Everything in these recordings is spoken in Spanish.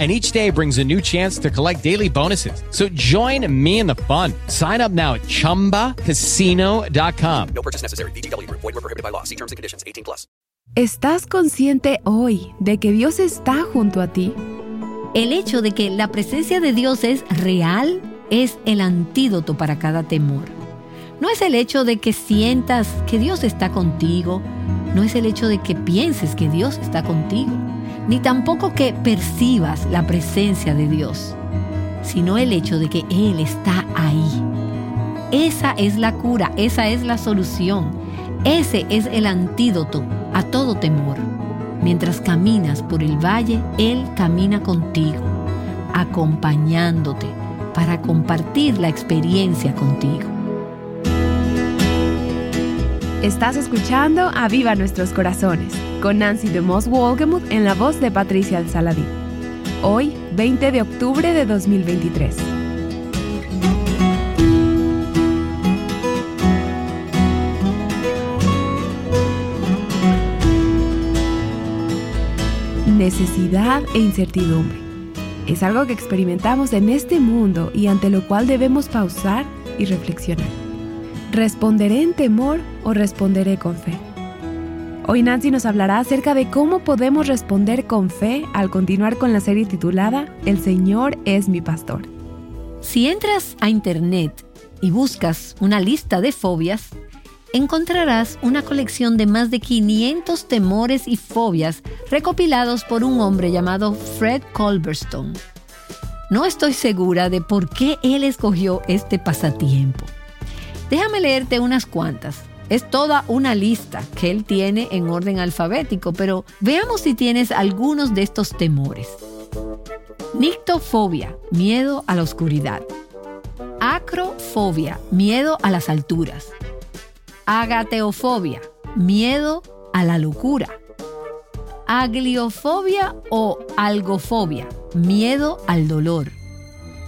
and each day brings a new chance to collect daily bonuses. So join me in the fun. Sign up now at ChumbaCasino.com. No purchase necessary. BGW. Void were prohibited by law. See terms and conditions. 18 plus. ¿Estás consciente hoy de que Dios está junto a ti? El hecho de que la presencia de Dios es real es el antídoto para cada temor. No es el hecho de que sientas que Dios está contigo, no es el hecho de que pienses que Dios está contigo ni tampoco que percibas la presencia de Dios, sino el hecho de que Él está ahí. Esa es la cura, esa es la solución, ese es el antídoto a todo temor. Mientras caminas por el valle, Él camina contigo, acompañándote para compartir la experiencia contigo. Estás escuchando a Viva Nuestros Corazones con Nancy de Moss Wolgemuth en la voz de Patricia Saladín. Hoy, 20 de octubre de 2023. Necesidad e incertidumbre. Es algo que experimentamos en este mundo y ante lo cual debemos pausar y reflexionar. ¿Responderé en temor o responderé con fe? Hoy Nancy nos hablará acerca de cómo podemos responder con fe al continuar con la serie titulada El Señor es mi pastor. Si entras a internet y buscas una lista de fobias, encontrarás una colección de más de 500 temores y fobias recopilados por un hombre llamado Fred Culverstone. No estoy segura de por qué él escogió este pasatiempo. Déjame leerte unas cuantas es toda una lista que él tiene en orden alfabético, pero veamos si tienes algunos de estos temores. Nictofobia, miedo a la oscuridad. Acrofobia, miedo a las alturas. Agateofobia, miedo a la locura. Agliofobia o algofobia, miedo al dolor.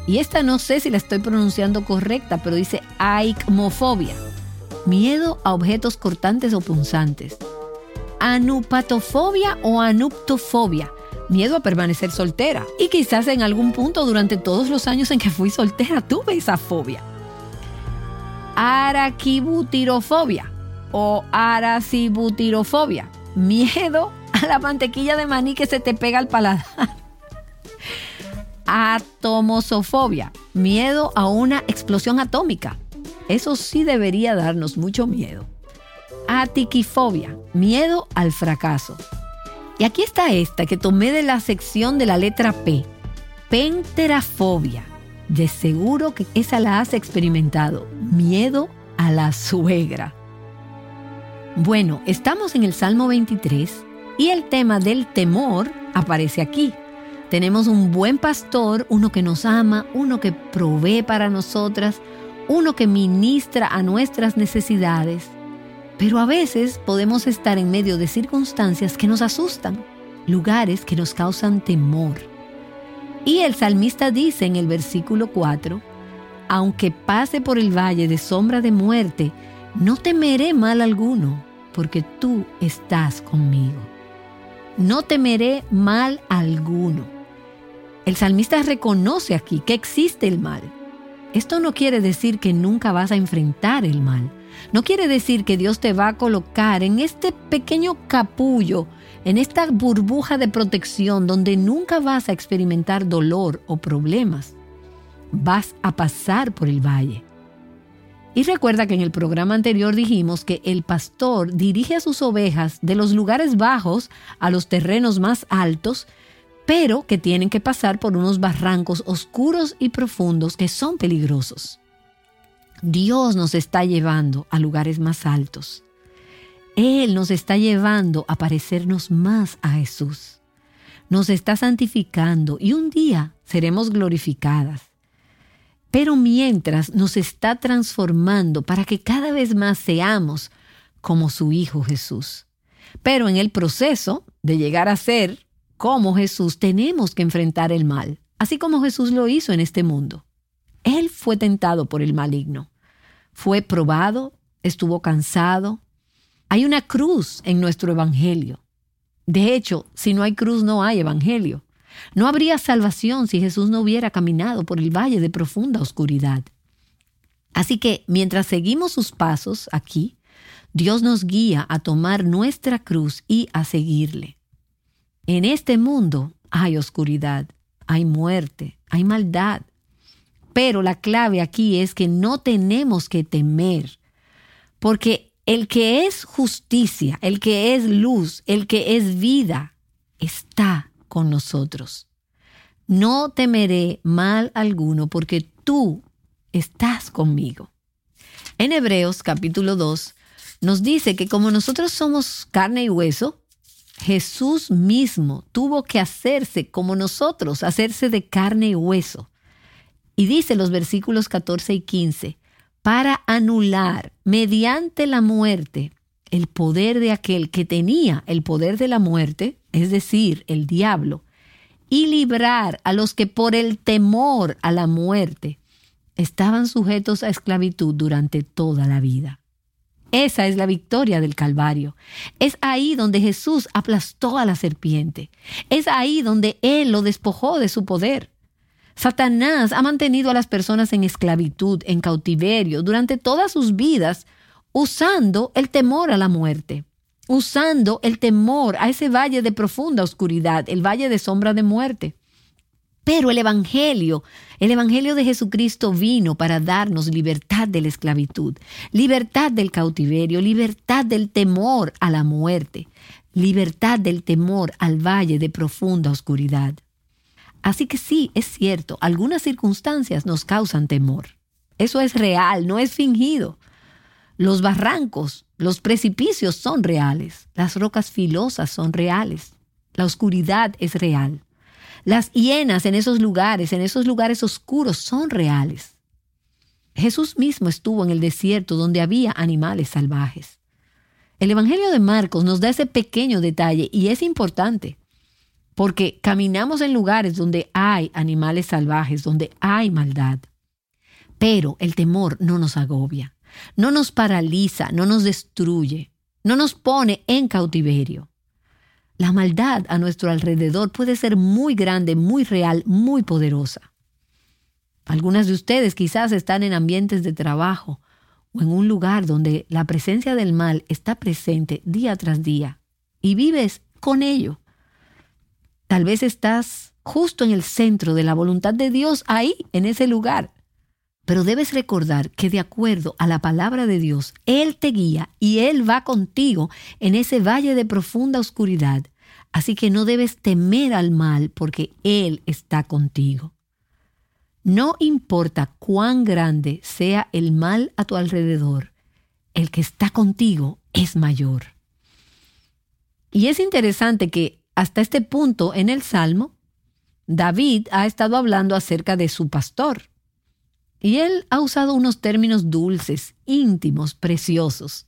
Y esta no sé si la estoy pronunciando correcta, pero dice aikmofobia, miedo a objetos cortantes o punzantes. Anupatofobia o anuptofobia, miedo a permanecer soltera. Y quizás en algún punto durante todos los años en que fui soltera tuve esa fobia. Araquibutirofobia o aracibutirofobia, miedo a la mantequilla de maní que se te pega al paladar. Atomosofobia, miedo a una explosión atómica. Eso sí debería darnos mucho miedo. Atiquifobia, miedo al fracaso. Y aquí está esta que tomé de la sección de la letra P. Penterafobia. De seguro que esa la has experimentado. Miedo a la suegra. Bueno, estamos en el Salmo 23 y el tema del temor aparece aquí. Tenemos un buen pastor, uno que nos ama, uno que provee para nosotras, uno que ministra a nuestras necesidades, pero a veces podemos estar en medio de circunstancias que nos asustan, lugares que nos causan temor. Y el salmista dice en el versículo 4, aunque pase por el valle de sombra de muerte, no temeré mal alguno, porque tú estás conmigo. No temeré mal alguno. El salmista reconoce aquí que existe el mal, esto no quiere decir que nunca vas a enfrentar el mal. No quiere decir que Dios te va a colocar en este pequeño capullo, en esta burbuja de protección donde nunca vas a experimentar dolor o problemas. Vas a pasar por el valle. Y recuerda que en el programa anterior dijimos que el pastor dirige a sus ovejas de los lugares bajos a los terrenos más altos, pero que tienen que pasar por unos barrancos oscuros y profundos que son peligrosos. Dios nos está llevando a lugares más altos. Él nos está llevando a parecernos más a Jesús. Nos está santificando y un día seremos glorificadas pero mientras nos está transformando para que cada vez más seamos como su Hijo Jesús. Pero en el proceso de llegar a ser como Jesús tenemos que enfrentar el mal, así como Jesús lo hizo en este mundo. Él fue tentado por el maligno, fue probado, estuvo cansado. Hay una cruz en nuestro Evangelio. De hecho, si no hay cruz no hay Evangelio. No habría salvación si Jesús no hubiera caminado por el valle de profunda oscuridad. Así que mientras seguimos sus pasos aquí, Dios nos guía a tomar nuestra cruz y a seguirle. En este mundo hay oscuridad, hay muerte, hay maldad. Pero la clave aquí es que no tenemos que temer, porque el que es justicia, el que es luz, el que es vida, está con nosotros. No temeré mal alguno porque tú estás conmigo. En Hebreos capítulo 2 nos dice que como nosotros somos carne y hueso, Jesús mismo tuvo que hacerse como nosotros, hacerse de carne y hueso. Y dice los versículos 14 y 15, para anular mediante la muerte el poder de aquel que tenía el poder de la muerte, es decir, el diablo, y librar a los que por el temor a la muerte estaban sujetos a esclavitud durante toda la vida. Esa es la victoria del Calvario. Es ahí donde Jesús aplastó a la serpiente. Es ahí donde Él lo despojó de su poder. Satanás ha mantenido a las personas en esclavitud, en cautiverio, durante todas sus vidas, usando el temor a la muerte usando el temor a ese valle de profunda oscuridad, el valle de sombra de muerte. Pero el Evangelio, el Evangelio de Jesucristo vino para darnos libertad de la esclavitud, libertad del cautiverio, libertad del temor a la muerte, libertad del temor al valle de profunda oscuridad. Así que sí, es cierto, algunas circunstancias nos causan temor. Eso es real, no es fingido. Los barrancos, los precipicios son reales, las rocas filosas son reales, la oscuridad es real. Las hienas en esos lugares, en esos lugares oscuros, son reales. Jesús mismo estuvo en el desierto donde había animales salvajes. El Evangelio de Marcos nos da ese pequeño detalle y es importante, porque caminamos en lugares donde hay animales salvajes, donde hay maldad. Pero el temor no nos agobia no nos paraliza, no nos destruye, no nos pone en cautiverio. La maldad a nuestro alrededor puede ser muy grande, muy real, muy poderosa. Algunas de ustedes quizás están en ambientes de trabajo o en un lugar donde la presencia del mal está presente día tras día y vives con ello. Tal vez estás justo en el centro de la voluntad de Dios ahí, en ese lugar. Pero debes recordar que de acuerdo a la palabra de Dios, Él te guía y Él va contigo en ese valle de profunda oscuridad. Así que no debes temer al mal porque Él está contigo. No importa cuán grande sea el mal a tu alrededor, el que está contigo es mayor. Y es interesante que hasta este punto en el Salmo, David ha estado hablando acerca de su pastor, y él ha usado unos términos dulces, íntimos, preciosos.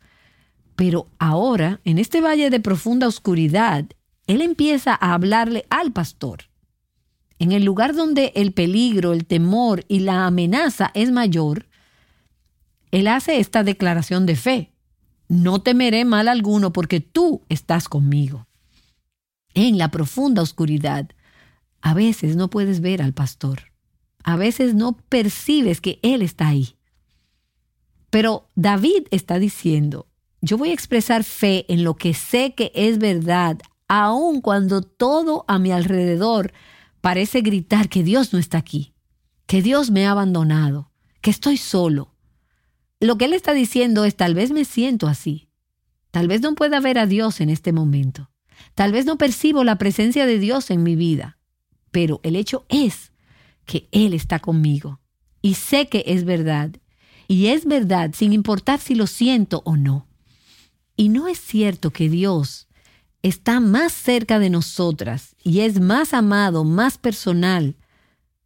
Pero ahora, en este valle de profunda oscuridad, él empieza a hablarle al pastor. En el lugar donde el peligro, el temor y la amenaza es mayor, él hace esta declaración de fe. No temeré mal alguno porque tú estás conmigo. En la profunda oscuridad, a veces no puedes ver al pastor a veces no percibes que Él está ahí. Pero David está diciendo, yo voy a expresar fe en lo que sé que es verdad, aun cuando todo a mi alrededor parece gritar que Dios no está aquí, que Dios me ha abandonado, que estoy solo. lo que él está diciendo es, tal vez me siento así. Tal vez no pueda ver a Dios en este momento. Tal vez no percibo la presencia de Dios en mi vida. Pero el hecho es que Él está conmigo. Y sé que es verdad. Y es verdad sin importar si lo siento o no. Y no es cierto que Dios está más cerca de nosotras y es más amado, más personal,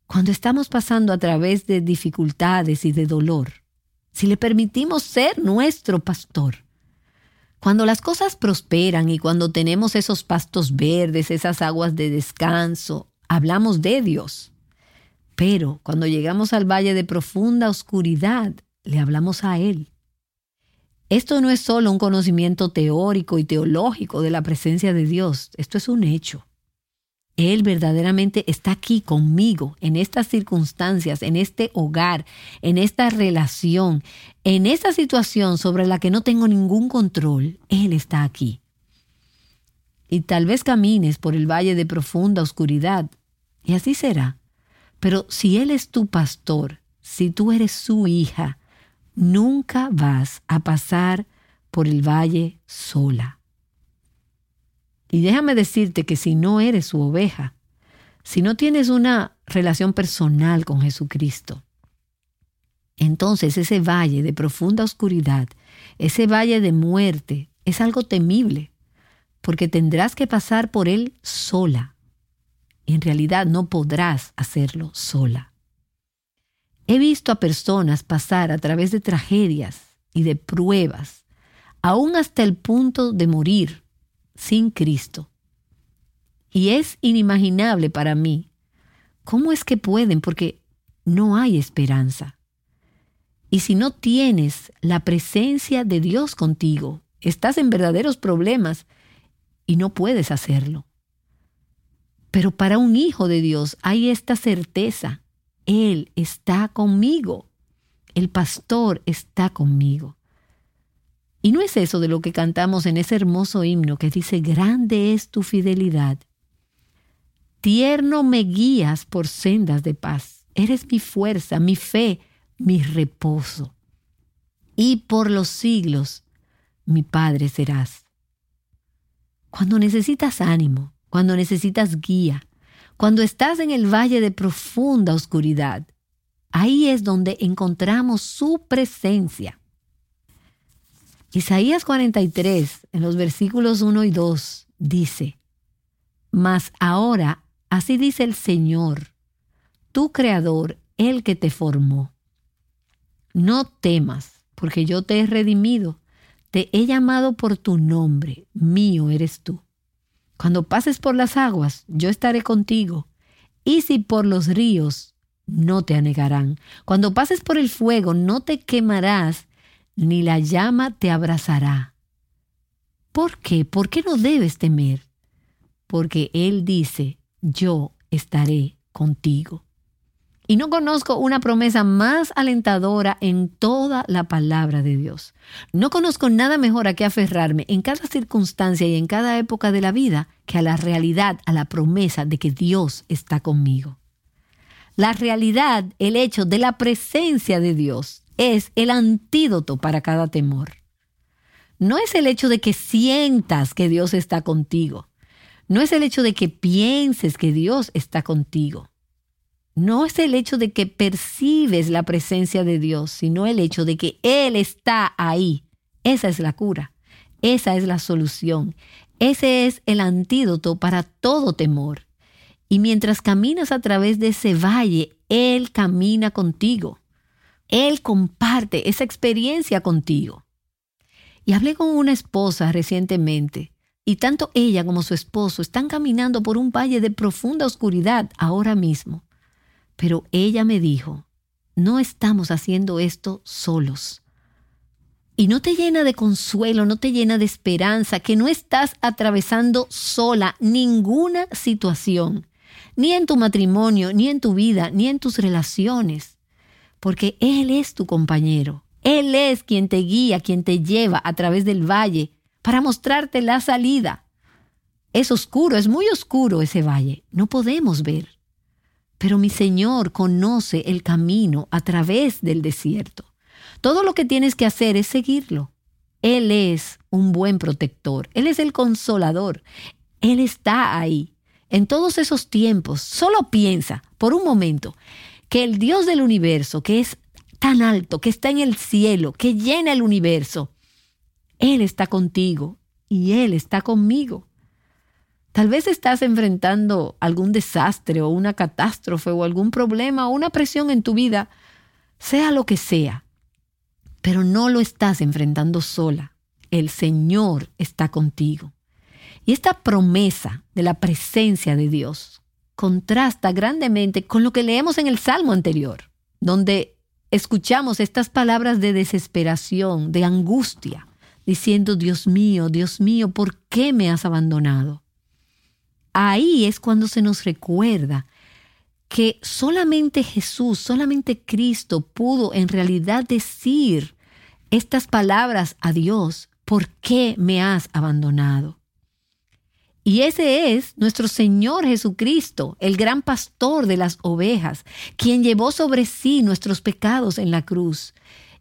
cuando estamos pasando a través de dificultades y de dolor si le permitimos ser nuestro pastor. Cuando las cosas prosperan y cuando tenemos esos pastos verdes, esas aguas de descanso, hablamos de Dios. Pero cuando llegamos al valle de profunda oscuridad, le hablamos a Él. Esto no es solo un conocimiento teórico y teológico de la presencia de Dios, esto es un hecho. Él verdaderamente está aquí conmigo en estas circunstancias, en este hogar, en esta relación, en esta situación sobre la que no tengo ningún control. Él está aquí. Y tal vez camines por el valle de profunda oscuridad, y así será. Pero si Él es tu pastor, si tú eres su hija, nunca vas a pasar por el valle sola. Y déjame decirte que si no eres su oveja, si no tienes una relación personal con Jesucristo, entonces ese valle de profunda oscuridad, ese valle de muerte, es algo temible, porque tendrás que pasar por él sola. En realidad no podrás hacerlo sola. He visto a personas pasar a través de tragedias y de pruebas, aún hasta el punto de morir, sin Cristo. Y es inimaginable para mí cómo es que pueden, porque no hay esperanza. Y si no tienes la presencia de Dios contigo, estás en verdaderos problemas y no puedes hacerlo. Pero para un hijo de Dios hay esta certeza. Él está conmigo. El pastor está conmigo. Y no es eso de lo que cantamos en ese hermoso himno que dice, grande es tu fidelidad. Tierno me guías por sendas de paz. Eres mi fuerza, mi fe, mi reposo. Y por los siglos mi Padre serás. Cuando necesitas ánimo, cuando necesitas guía, cuando estás en el valle de profunda oscuridad, ahí es donde encontramos su presencia. Isaías 43, en los versículos 1 y 2, dice, Mas ahora, así dice el Señor, tu Creador, el que te formó. No temas, porque yo te he redimido, te he llamado por tu nombre, mío eres tú. Cuando pases por las aguas, yo estaré contigo, y si por los ríos, no te anegarán. Cuando pases por el fuego, no te quemarás, ni la llama te abrazará. ¿Por qué? ¿Por qué no debes temer? Porque Él dice, yo estaré contigo. Y no conozco una promesa más alentadora en toda la palabra de Dios. No conozco nada mejor a que aferrarme en cada circunstancia y en cada época de la vida que a la realidad, a la promesa de que Dios está conmigo. La realidad, el hecho de la presencia de Dios, es el antídoto para cada temor. No es el hecho de que sientas que Dios está contigo. No es el hecho de que pienses que Dios está contigo. No es el hecho de que percibes la presencia de Dios, sino el hecho de que Él está ahí. Esa es la cura. Esa es la solución. Ese es el antídoto para todo temor. Y mientras caminas a través de ese valle, Él camina contigo. Él comparte esa experiencia contigo. Y hablé con una esposa recientemente, y tanto ella como su esposo están caminando por un valle de profunda oscuridad ahora mismo. Pero ella me dijo, no estamos haciendo esto solos. Y no te llena de consuelo, no te llena de esperanza, que no estás atravesando sola ninguna situación, ni en tu matrimonio, ni en tu vida, ni en tus relaciones porque Él es tu compañero. Él es quien te guía, quien te lleva a través del valle para mostrarte la salida. Es oscuro, es muy oscuro ese valle, no podemos ver. Pero mi Señor conoce el camino a través del desierto. Todo lo que tienes que hacer es seguirlo. Él es un buen protector, Él es el consolador, Él está ahí. En todos esos tiempos, solo piensa por un momento que el Dios del universo, que es tan alto, que está en el cielo, que llena el universo, Él está contigo y Él está conmigo. Tal vez estás enfrentando algún desastre o una catástrofe o algún problema o una presión en tu vida, sea lo que sea, pero no lo estás enfrentando sola. El Señor está contigo. Y esta promesa de la presencia de Dios contrasta grandemente con lo que leemos en el Salmo anterior, donde escuchamos estas palabras de desesperación, de angustia, diciendo, Dios mío, Dios mío, ¿por qué me has abandonado? Ahí es cuando se nos recuerda que solamente Jesús, solamente Cristo pudo en realidad decir estas palabras a Dios, ¿por qué me has abandonado? Y ese es nuestro Señor Jesucristo, el gran pastor de las ovejas, quien llevó sobre sí nuestros pecados en la cruz.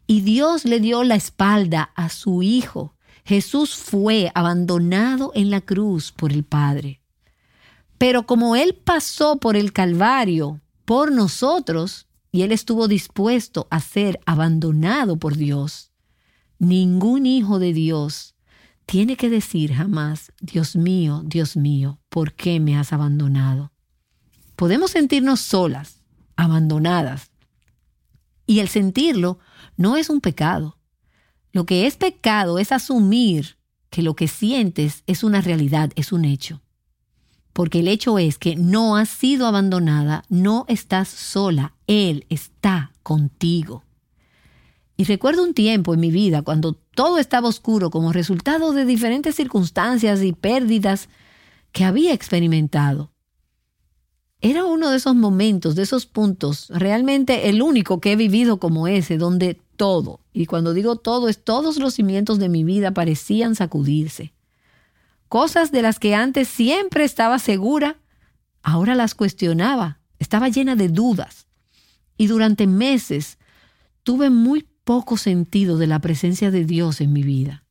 Y Dios le dio la espalda a su Hijo. Jesús fue abandonado en la cruz por el Padre. Pero como Él pasó por el Calvario por nosotros y Él estuvo dispuesto a ser abandonado por Dios, ningún hijo de Dios tiene que decir jamás, Dios mío, Dios mío, ¿por qué me has abandonado? Podemos sentirnos solas, abandonadas. Y el sentirlo no es un pecado. Lo que es pecado es asumir que lo que sientes es una realidad, es un hecho porque el hecho es que no has sido abandonada, no estás sola, Él está contigo. Y recuerdo un tiempo en mi vida cuando todo estaba oscuro como resultado de diferentes circunstancias y pérdidas que había experimentado. Era uno de esos momentos, de esos puntos, realmente el único que he vivido como ese, donde todo, y cuando digo todo, es todos los cimientos de mi vida parecían sacudirse. Cosas de las que antes siempre estaba segura, ahora las cuestionaba, estaba llena de dudas. Y durante meses tuve muy poco sentido de la presencia de Dios en mi vida.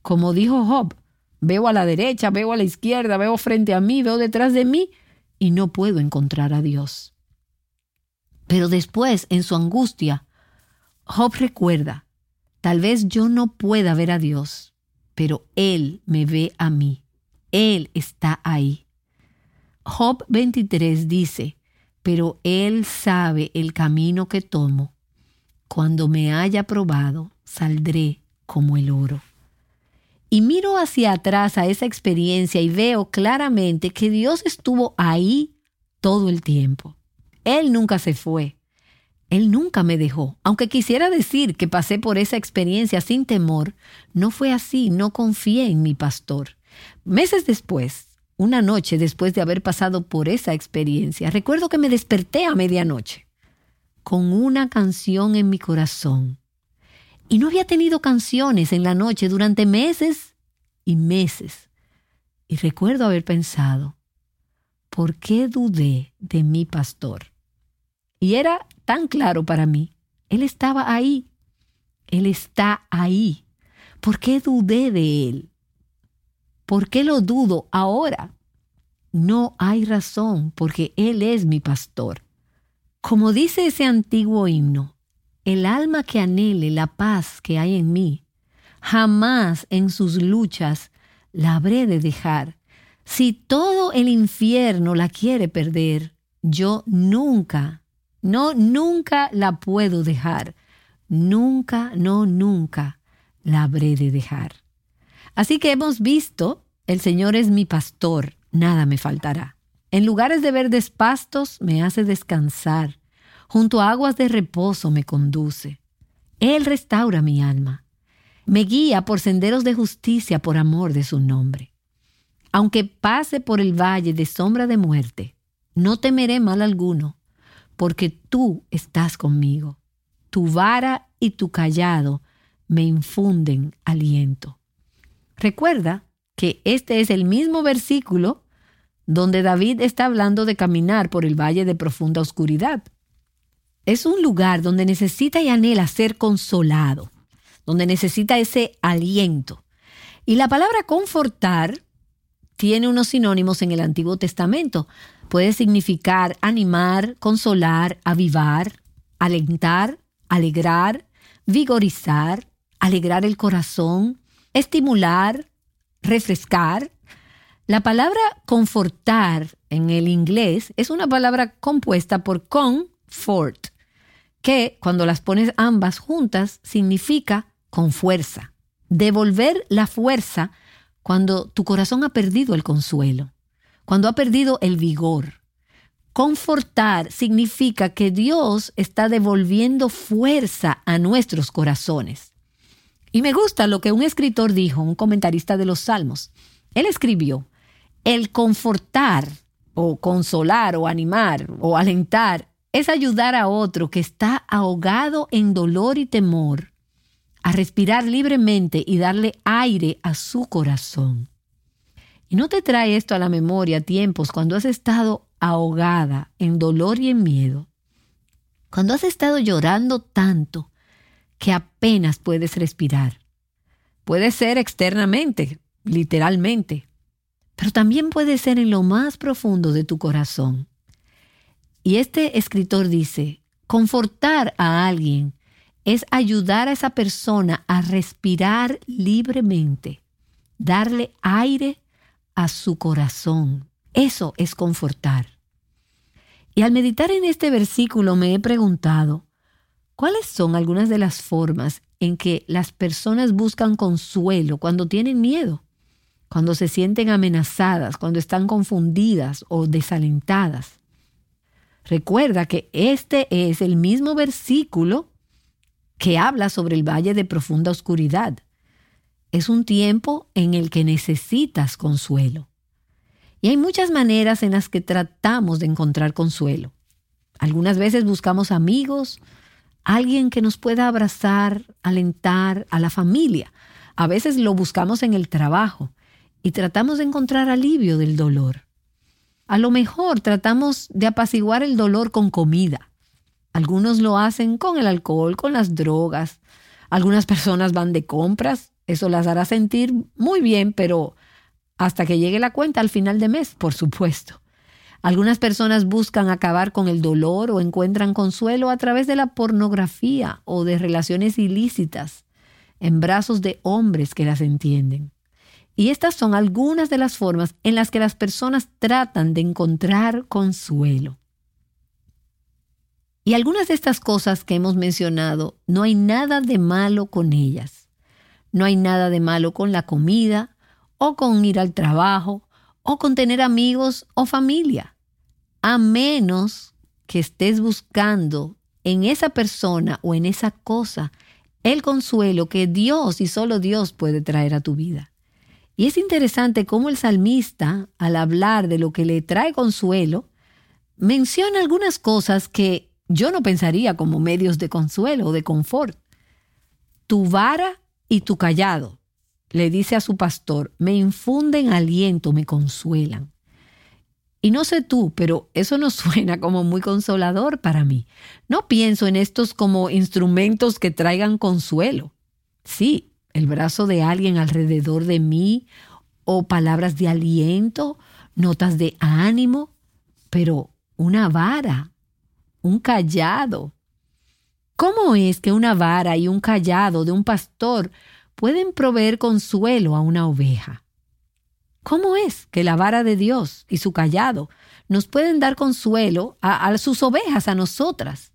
Como dijo Job, veo a la derecha, veo a la izquierda, veo frente a mí, veo detrás de mí y no puedo encontrar a Dios. Pero después, en su angustia, Job recuerda, tal vez yo no pueda ver a Dios, pero Él me ve a mí. Él está ahí. Job 23 dice, pero Él sabe el camino que tomo. Cuando me haya probado, saldré como el oro. Y miro hacia atrás a esa experiencia y veo claramente que Dios estuvo ahí todo el tiempo. Él nunca se fue. Él nunca me dejó. Aunque quisiera decir que pasé por esa experiencia sin temor, no fue así, no confié en mi pastor. Meses después, una noche después de haber pasado por esa experiencia, recuerdo que me desperté a medianoche con una canción en mi corazón. Y no había tenido canciones en la noche durante meses y meses. Y recuerdo haber pensado, ¿por qué dudé de mi pastor? Y era tan claro para mí. Él estaba ahí. Él está ahí. ¿Por qué dudé de Él? ¿Por qué lo dudo ahora? No hay razón, porque Él es mi pastor. Como dice ese antiguo himno, el alma que anhele la paz que hay en mí, jamás en sus luchas la habré de dejar. Si todo el infierno la quiere perder, yo nunca no, nunca la puedo dejar. Nunca, no, nunca la habré de dejar. Así que hemos visto, el Señor es mi pastor, nada me faltará. En lugares de verdes pastos me hace descansar, junto a aguas de reposo me conduce. Él restaura mi alma, me guía por senderos de justicia por amor de su nombre. Aunque pase por el valle de sombra de muerte, no temeré mal alguno, porque tú estás conmigo. Tu vara y tu callado me infunden aliento. Recuerda que este es el mismo versículo donde David está hablando de caminar por el valle de profunda oscuridad. es un lugar donde necesita y anhela ser consolado, donde necesita ese aliento. Y la palabra confortar tiene unos sinónimos en el Antiguo Testamento. Puede significar animar, consolar, avivar, alentar, alegrar, vigorizar, alegrar el corazón, estimular, refrescar. La palabra confortar en el inglés es una palabra compuesta por comfort, que cuando las pones ambas juntas significa con fuerza. Devolver la fuerza cuando tu corazón ha perdido el consuelo, cuando ha perdido el vigor. Confortar significa que Dios está devolviendo fuerza a nuestros corazones. Y me gusta lo que un escritor dijo, un comentarista de los Salmos. Él escribió, el confortar o consolar o animar o alentar es ayudar a otro que está ahogado en dolor y temor a respirar libremente y darle aire a su corazón. ¿Y no te trae esto a la memoria tiempos cuando has estado ahogada en dolor y en miedo? Cuando has estado llorando tanto que apenas puedes respirar. Puede ser externamente, literalmente, pero también puede ser en lo más profundo de tu corazón. Y este escritor dice, confortar a alguien es ayudar a esa persona a respirar libremente, darle aire a su corazón. Eso es confortar. Y al meditar en este versículo me he preguntado, ¿Cuáles son algunas de las formas en que las personas buscan consuelo cuando tienen miedo, cuando se sienten amenazadas, cuando están confundidas o desalentadas? Recuerda que este es el mismo versículo que habla sobre el valle de profunda oscuridad. Es un tiempo en el que necesitas consuelo. Y hay muchas maneras en las que tratamos de encontrar consuelo. Algunas veces buscamos amigos, alguien que nos pueda abrazar, alentar a la familia. A veces lo buscamos en el trabajo y tratamos de encontrar alivio del dolor. A lo mejor tratamos de apaciguar el dolor con comida. Algunos lo hacen con el alcohol, con las drogas. Algunas personas van de compras. Eso las hará sentir muy bien, pero hasta que llegue la cuenta al final de mes, por supuesto. Algunas personas buscan acabar con el dolor o encuentran consuelo a través de la pornografía o de relaciones ilícitas en brazos de hombres que las entienden. Y estas son algunas de las formas en las que las personas tratan de encontrar consuelo. Y algunas de estas cosas que hemos mencionado, no hay nada de malo con ellas. No hay nada de malo con la comida, o con ir al trabajo, o con tener amigos o familia, a menos que estés buscando en esa persona o en esa cosa el consuelo que Dios y solo Dios puede traer a tu vida. Y es interesante cómo el salmista, al hablar de lo que le trae consuelo, menciona algunas cosas que yo no pensaría como medios de consuelo o de confort. Tu vara y tu callado le dice a su pastor, me infunden aliento, me consuelan. Y no sé tú, pero eso no suena como muy consolador para mí. No pienso en estos como instrumentos que traigan consuelo. Sí, el brazo de alguien alrededor de mí o palabras de aliento, notas de ánimo, pero una vara, un callado. ¿Cómo es que una vara y un callado de un pastor pueden proveer consuelo a una oveja. ¿Cómo es que la vara de Dios y su callado nos pueden dar consuelo a, sus ovejas, a nosotras?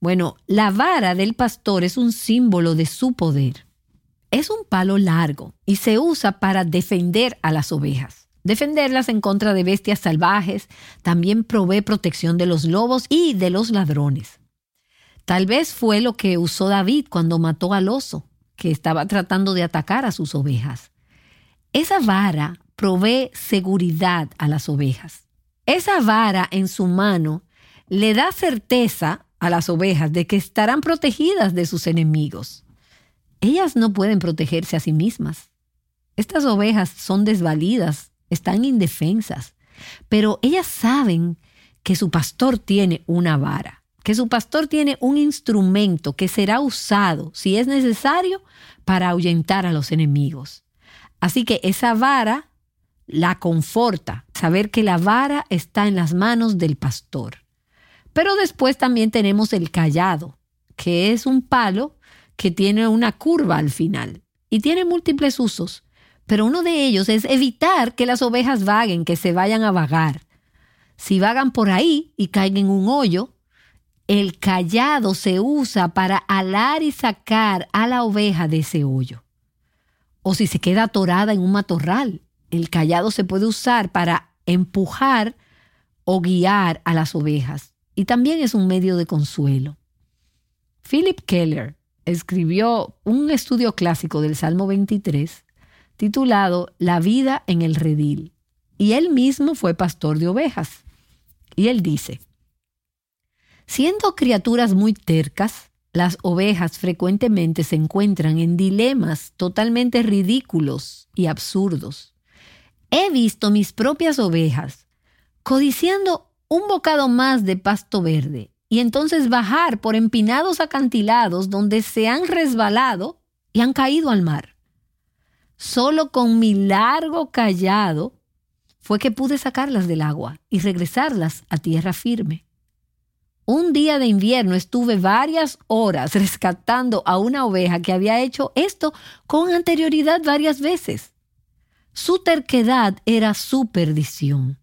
Bueno, la vara del pastor es un símbolo de su poder. Es un palo largo y se usa para defender a las ovejas. Defenderlas en contra de bestias salvajes también provee protección de los lobos y de los ladrones. Tal vez fue lo que usó David cuando mató al oso que estaba tratando de atacar a sus ovejas. Esa vara provee seguridad a las ovejas. Esa vara en su mano le da certeza a las ovejas de que estarán protegidas de sus enemigos. Ellas no pueden protegerse a sí mismas. Estas ovejas son desvalidas, están indefensas, pero ellas saben que su pastor tiene una vara. Que su pastor tiene un instrumento que será usado, si es necesario, para ahuyentar a los enemigos. Así que esa vara la conforta, saber que la vara está en las manos del pastor. Pero después también tenemos el callado, que es un palo que tiene una curva al final y tiene múltiples usos, pero uno de ellos es evitar que las ovejas vaguen, que se vayan a vagar. Si vagan por ahí y caen en un hoyo, el callado se usa para alar y sacar a la oveja de ese hoyo. O si se queda atorada en un matorral, el callado se puede usar para empujar o guiar a las ovejas y también es un medio de consuelo. Philip Keller escribió un estudio clásico del Salmo 23 titulado La vida en el redil y él mismo fue pastor de ovejas. Y él dice, siendo criaturas muy tercas, las ovejas frecuentemente se encuentran en dilemas totalmente ridículos y absurdos. He visto mis propias ovejas codiciando un bocado más de pasto verde y entonces bajar por empinados acantilados donde se han resbalado y han caído al mar. Solo con mi largo callado fue que pude sacarlas del agua y regresarlas a tierra firme. Un día de invierno estuve varias horas rescatando a una oveja que había hecho esto con anterioridad varias veces. Su terquedad era su perdición.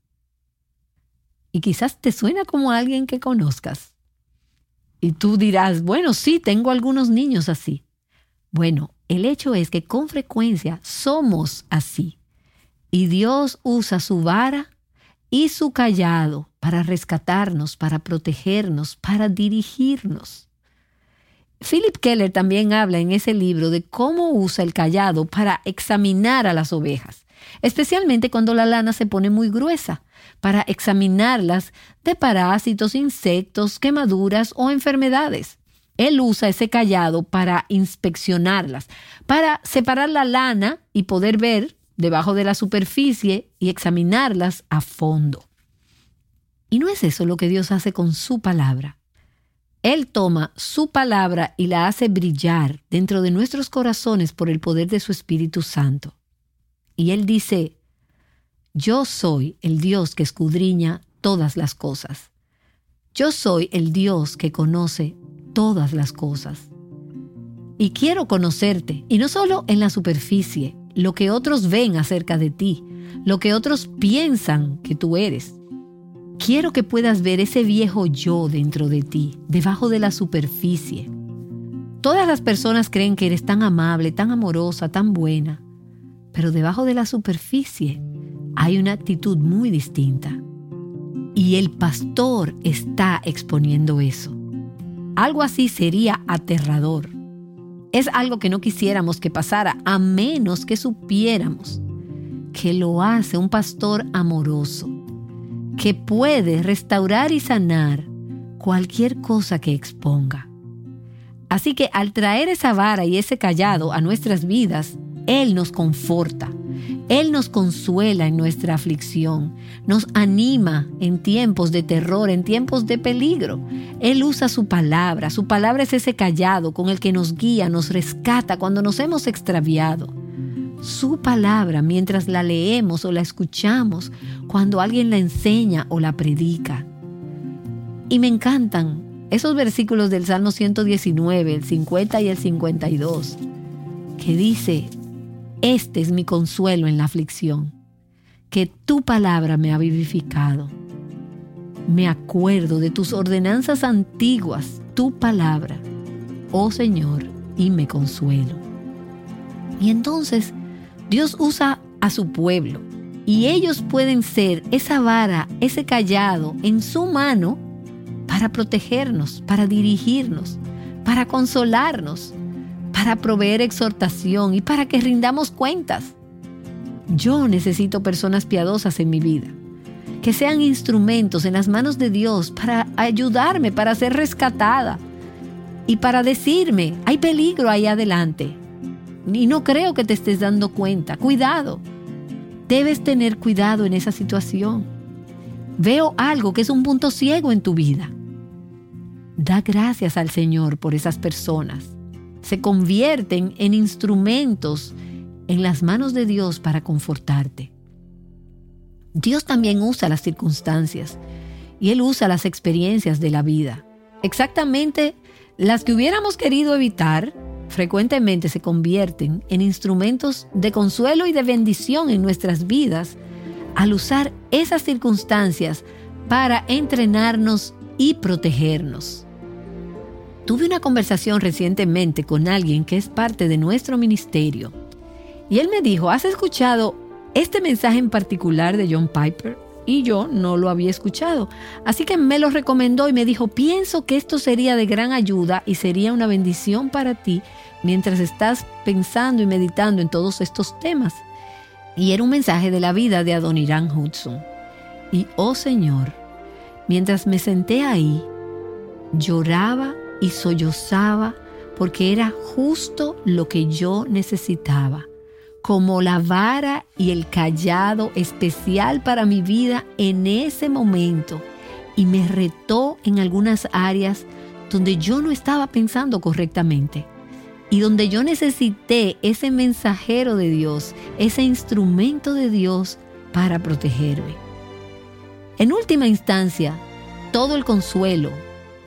Y quizás te suena como alguien que conozcas. Y tú dirás, bueno, sí, tengo algunos niños así. Bueno, el hecho es que con frecuencia somos así. Y Dios usa su vara y su callado para rescatarnos, para protegernos, para dirigirnos. Philip Keller también habla en ese libro de cómo usa el callado para examinar a las ovejas especialmente cuando la lana se pone muy gruesa, para examinarlas de parásitos, insectos, quemaduras o enfermedades. Él usa ese callado para inspeccionarlas, para separar la lana y poder ver debajo de la superficie y examinarlas a fondo. Y no es eso lo que Dios hace con su palabra. Él toma su palabra y la hace brillar dentro de nuestros corazones por el poder de su Espíritu Santo. Y él dice, yo soy el Dios que escudriña todas las cosas. Yo soy el Dios que conoce todas las cosas. Y quiero conocerte, y no solo en la superficie, lo que otros ven acerca de ti, lo que otros piensan que tú eres. Quiero que puedas ver ese viejo yo dentro de ti, debajo de la superficie. Todas las personas creen que eres tan amable, tan amorosa, tan buena, pero debajo de la superficie hay una actitud muy distinta. Y el pastor está exponiendo eso. Algo así sería aterrador. Es algo que no quisiéramos que pasara a menos que supiéramos que lo hace un pastor amoroso, que puede restaurar y sanar cualquier cosa que exponga. Así que al traer esa vara y ese callado a nuestras vidas, él nos conforta, Él nos consuela en nuestra aflicción, nos anima en tiempos de terror, en tiempos de peligro. Él usa su palabra, su palabra es ese callado con el que nos guía, nos rescata cuando nos hemos extraviado. Su palabra mientras la leemos o la escuchamos, cuando alguien la enseña o la predica. Y me encantan esos versículos del Salmo 119, el 50 y el 52, que dice, este es mi consuelo en la aflicción, que tu palabra me ha vivificado. Me acuerdo de tus ordenanzas antiguas, tu palabra, oh Señor, y me consuelo. Y entonces Dios usa a su pueblo y ellos pueden ser esa vara, ese callado en su mano para protegernos, para dirigirnos, para consolarnos, para proveer exhortación y para que rindamos cuentas. Yo necesito personas piadosas en mi vida, que sean instrumentos en las manos de Dios para ayudarme, para ser rescatada y para decirme, hay peligro ahí adelante. Y no creo que te estés dando cuenta. Cuidado. Debes tener cuidado en esa situación. Veo algo que es un punto ciego en tu vida. Da gracias al Señor por esas personas. Se convierten en instrumentos en las manos de Dios para confortarte. Dios también usa las circunstancias y Él usa las experiencias de la vida. Exactamente las que hubiéramos querido evitar, frecuentemente se convierten en instrumentos de consuelo y de bendición en nuestras vidas al usar esas circunstancias para entrenarnos y protegernos. Tuve una conversación recientemente con alguien que es parte de nuestro ministerio y él me dijo, ¿has escuchado este mensaje en particular de John Piper? Y yo no lo había escuchado. Así que me lo recomendó y me dijo, pienso que esto sería de gran ayuda y sería una bendición para ti mientras estás pensando y meditando en todos estos temas. Y era un mensaje de la vida de Adoniran Hudson. Y oh Señor, mientras me senté ahí, lloraba y sollozaba porque era justo lo que yo necesitaba como la vara y el callado especial para mi vida en ese momento y me retó en algunas áreas donde yo no estaba pensando correctamente y donde yo necesité ese mensajero de Dios, ese instrumento de Dios para protegerme. En última instancia, todo el consuelo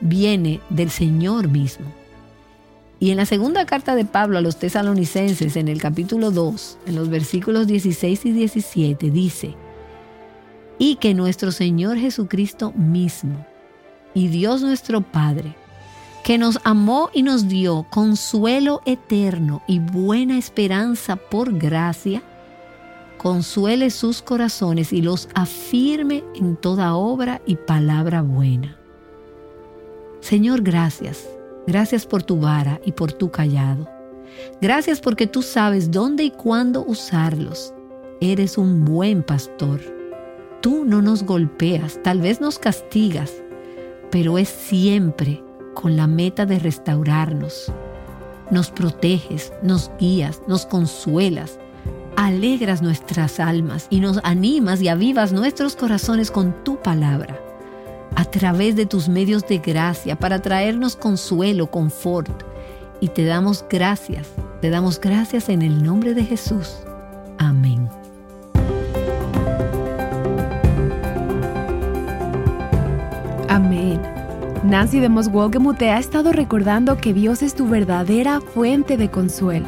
viene del Señor mismo. Y en la segunda carta de Pablo a los tesalonicenses, en el capítulo 2, en los versículos 16 y 17, dice, y que nuestro Señor Jesucristo mismo y Dios nuestro Padre, que nos amó y nos dio consuelo eterno y buena esperanza por gracia, consuele sus corazones y los afirme en toda obra y palabra buena. Señor, gracias Gracias por tu vara y por tu callado. Gracias porque tú sabes dónde y cuándo usarlos. Eres un buen pastor. Tú no nos golpeas, tal vez nos castigas, pero es siempre con la meta de restaurarnos. Nos proteges, nos guías, nos consuelas, alegras nuestras almas y nos animas y avivas nuestros corazones con tu palabra a través de tus medios de gracia para traernos consuelo, confort. Y te damos gracias, te damos gracias en el nombre de Jesús. Amén. Amén. Nancy de Moswogemu ha estado recordando que Dios es tu verdadera fuente de consuelo.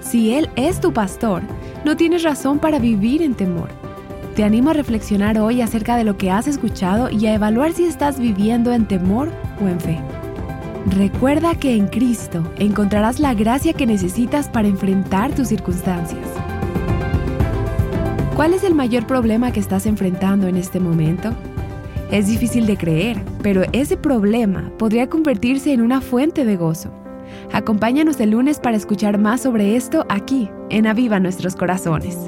Si Él es tu pastor, no tienes razón para vivir en temor te animo a reflexionar hoy acerca de lo que has escuchado y a evaluar si estás viviendo en temor o en fe. Recuerda que en Cristo encontrarás la gracia que necesitas para enfrentar tus circunstancias. ¿Cuál es el mayor problema que estás enfrentando en este momento? Es difícil de creer, pero ese problema podría convertirse en una fuente de gozo. Acompáñanos el lunes para escuchar más sobre esto aquí, en Aviva Nuestros Corazones.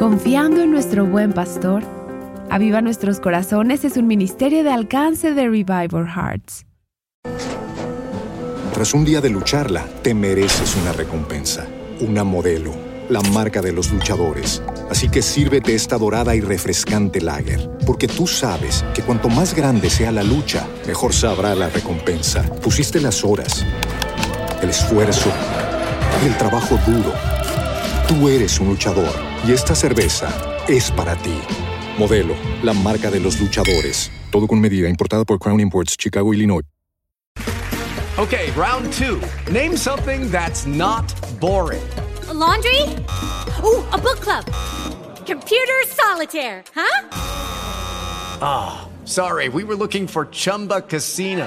Confiando en nuestro buen pastor, Aviva Nuestros Corazones es un ministerio de alcance de Revival Hearts. Tras un día de lucharla, te mereces una recompensa, una modelo, la marca de los luchadores. Así que sírvete esta dorada y refrescante lager, porque tú sabes que cuanto más grande sea la lucha, mejor sabrá la recompensa. Pusiste las horas, el esfuerzo, el trabajo duro. Tú eres un luchador y esta cerveza es para ti. Modelo, la marca de los luchadores. Todo con medida, importada por Crown Imports, Chicago, Illinois. Okay, round two. Name something that's not boring. A laundry? Ooh, a book club. Computer solitaire, huh? Ah, oh, sorry, we were looking for Chumba Casino.